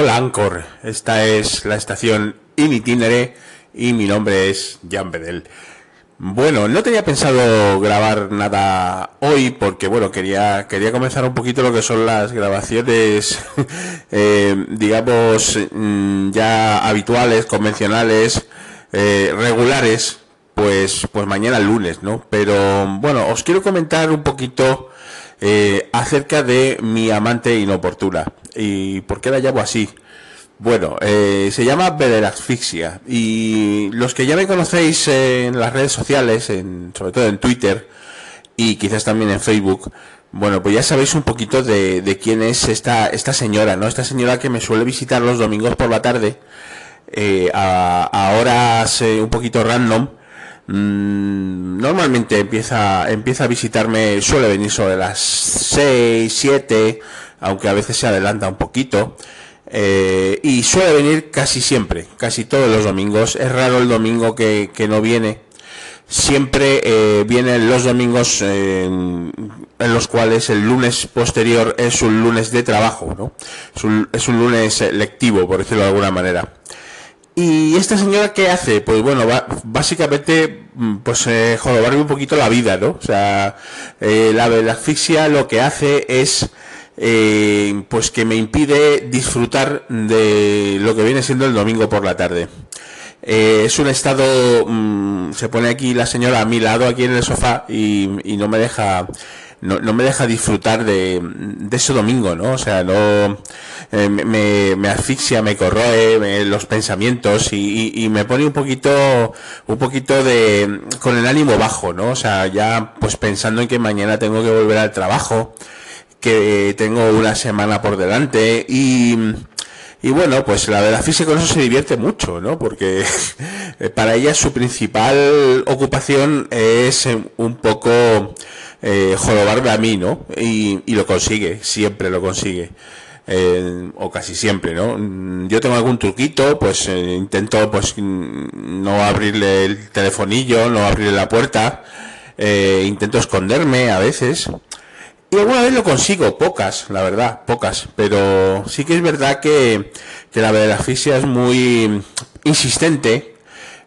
Hola Ancor, esta es la estación In Itinere y mi nombre es Jan Bedel. Bueno, no tenía pensado grabar nada hoy porque, bueno, quería, quería comenzar un poquito lo que son las grabaciones, eh, digamos, mm, ya habituales, convencionales, eh, regulares, pues, pues mañana lunes, ¿no? Pero, bueno, os quiero comentar un poquito eh, acerca de mi amante inoportuna. ¿Y por qué la llamo así? Bueno, eh, se llama asfixia y los que ya me conocéis en las redes sociales, en, sobre todo en Twitter y quizás también en Facebook, bueno, pues ya sabéis un poquito de, quién es esta, esta señora, ¿no? Esta señora que me suele visitar los domingos por la tarde, eh, a, horas eh, un poquito random, mm, normalmente empieza, empieza a visitarme, suele venir sobre las 6, 7, aunque a veces se adelanta un poquito. Eh, y suele venir casi siempre, casi todos los domingos. Es raro el domingo que, no viene. Siempre eh, vienen los domingos en los cuales el lunes posterior es un lunes de trabajo, ¿no? Es un, es un lunes lectivo, por decirlo de alguna manera. ¿Y esta señora qué hace? Pues bueno, básicamente, mm, pues eh, un poquito la vida, ¿no? O sea, eh, la, la asfixia lo que hace es eh, pues que me impide disfrutar de lo que viene siendo el domingo por la tarde. Eh, es un estado, mm, se pone aquí la señora a mi lado, aquí en el sofá, y, no me deja, no, me deja disfrutar de, ese domingo, ¿no? O sea, no, eh, me, asfixia, me corroe los pensamientos y, y, me pone un poquito, un poquito de, con el ánimo bajo, ¿no? O sea, ya pues pensando en que mañana tengo que volver al trabajo, que tengo una semana por delante y, y bueno, pues la verdad es que con eso se divierte mucho, ¿no? Porque para ella su principal ocupación es un poco eh, a mí, ¿no? Y, y, lo consigue, siempre lo consigue. Eh, o casi siempre, ¿no? Yo tengo algún truquito, pues eh, intento pues no abrirle el telefonillo, no abrirle la puerta, eh, intento esconderme a veces, y alguna vez lo consigo, pocas, la verdad, pocas. Pero sí que es verdad que, que la asfixia es muy insistente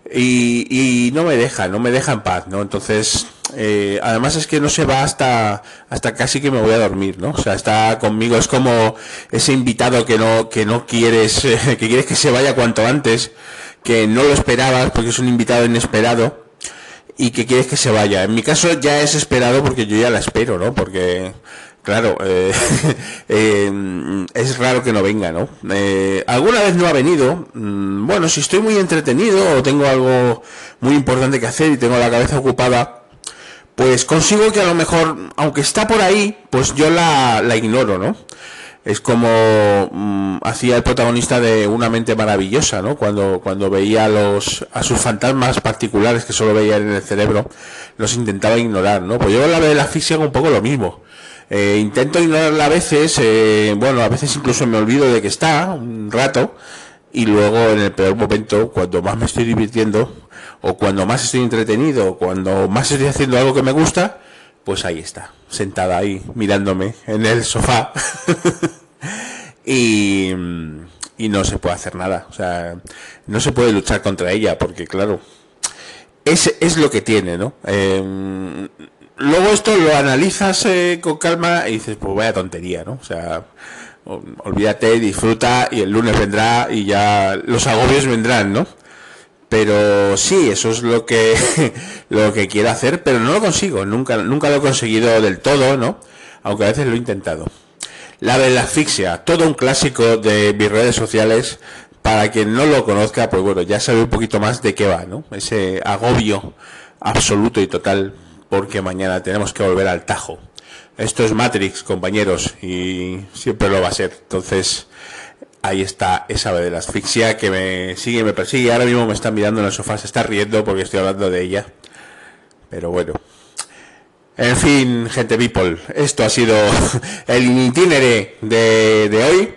y, y, no me deja, no me deja en paz, ¿no? Entonces, eh, además es que no se va hasta, hasta casi que me voy a dormir, ¿no? O sea, está conmigo, es como ese invitado que no, que no quieres, que quieres que se vaya cuanto antes, que no lo esperabas porque es un invitado inesperado y que quieres que se vaya. En mi caso ya es esperado porque yo ya la espero, ¿no? Porque, claro, eh, eh, es raro que no venga, ¿no? Eh, alguna vez no ha venido. Mm, bueno, si estoy muy entretenido o tengo algo muy importante que hacer y tengo la cabeza ocupada, pues consigo que a lo mejor, aunque está por ahí, pues yo la, la ignoro, ¿no? Es como mm, hacía el protagonista de Una mente maravillosa, ¿no? Cuando, cuando veía a, los, a sus fantasmas particulares que solo veía en el cerebro, los intentaba ignorar, ¿no? Pues yo la de la física un poco lo mismo. Eh, intento ignorarla a veces, eh, bueno, a veces incluso me olvido de que está un rato y luego en el peor momento, cuando más me estoy divirtiendo o cuando más estoy entretenido o cuando más estoy haciendo algo que me gusta, pues ahí está, sentada ahí, mirándome en el sofá. y, y no se puede hacer nada. O sea, no se puede luchar contra ella, porque claro, es, es lo que tiene, ¿no? Em, luego esto lo analizas eh, con calma y dices, pues vaya tontería, ¿no? O sea, olvídate, disfruta y el lunes vendrá y ya los agobios vendrán, ¿no? Pero sí, eso es lo que lo que quiero hacer, pero no lo consigo, nunca nunca lo he conseguido del todo, ¿no? Aunque a veces lo he intentado. La de la asfixia, todo un clásico de mis redes sociales. Para quien no lo conozca, pues bueno, ya sabe un poquito más de qué va, ¿no? Ese agobio absoluto y total porque mañana tenemos que volver al tajo. Esto es Matrix, compañeros, y siempre lo va a ser. Entonces, ahí está esa de la asfixia que me sigue, me persigue. Ahora mismo me está mirando en el sofá, se está riendo porque estoy hablando de ella. Pero bueno. En fin, gente people, esto ha sido el itinere de, de hoy.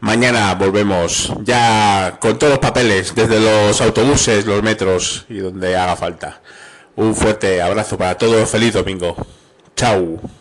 Mañana volvemos ya con todos los papeles, desde los autobuses, los metros y donde haga falta. Un fuerte abrazo para todos, feliz domingo. Chao.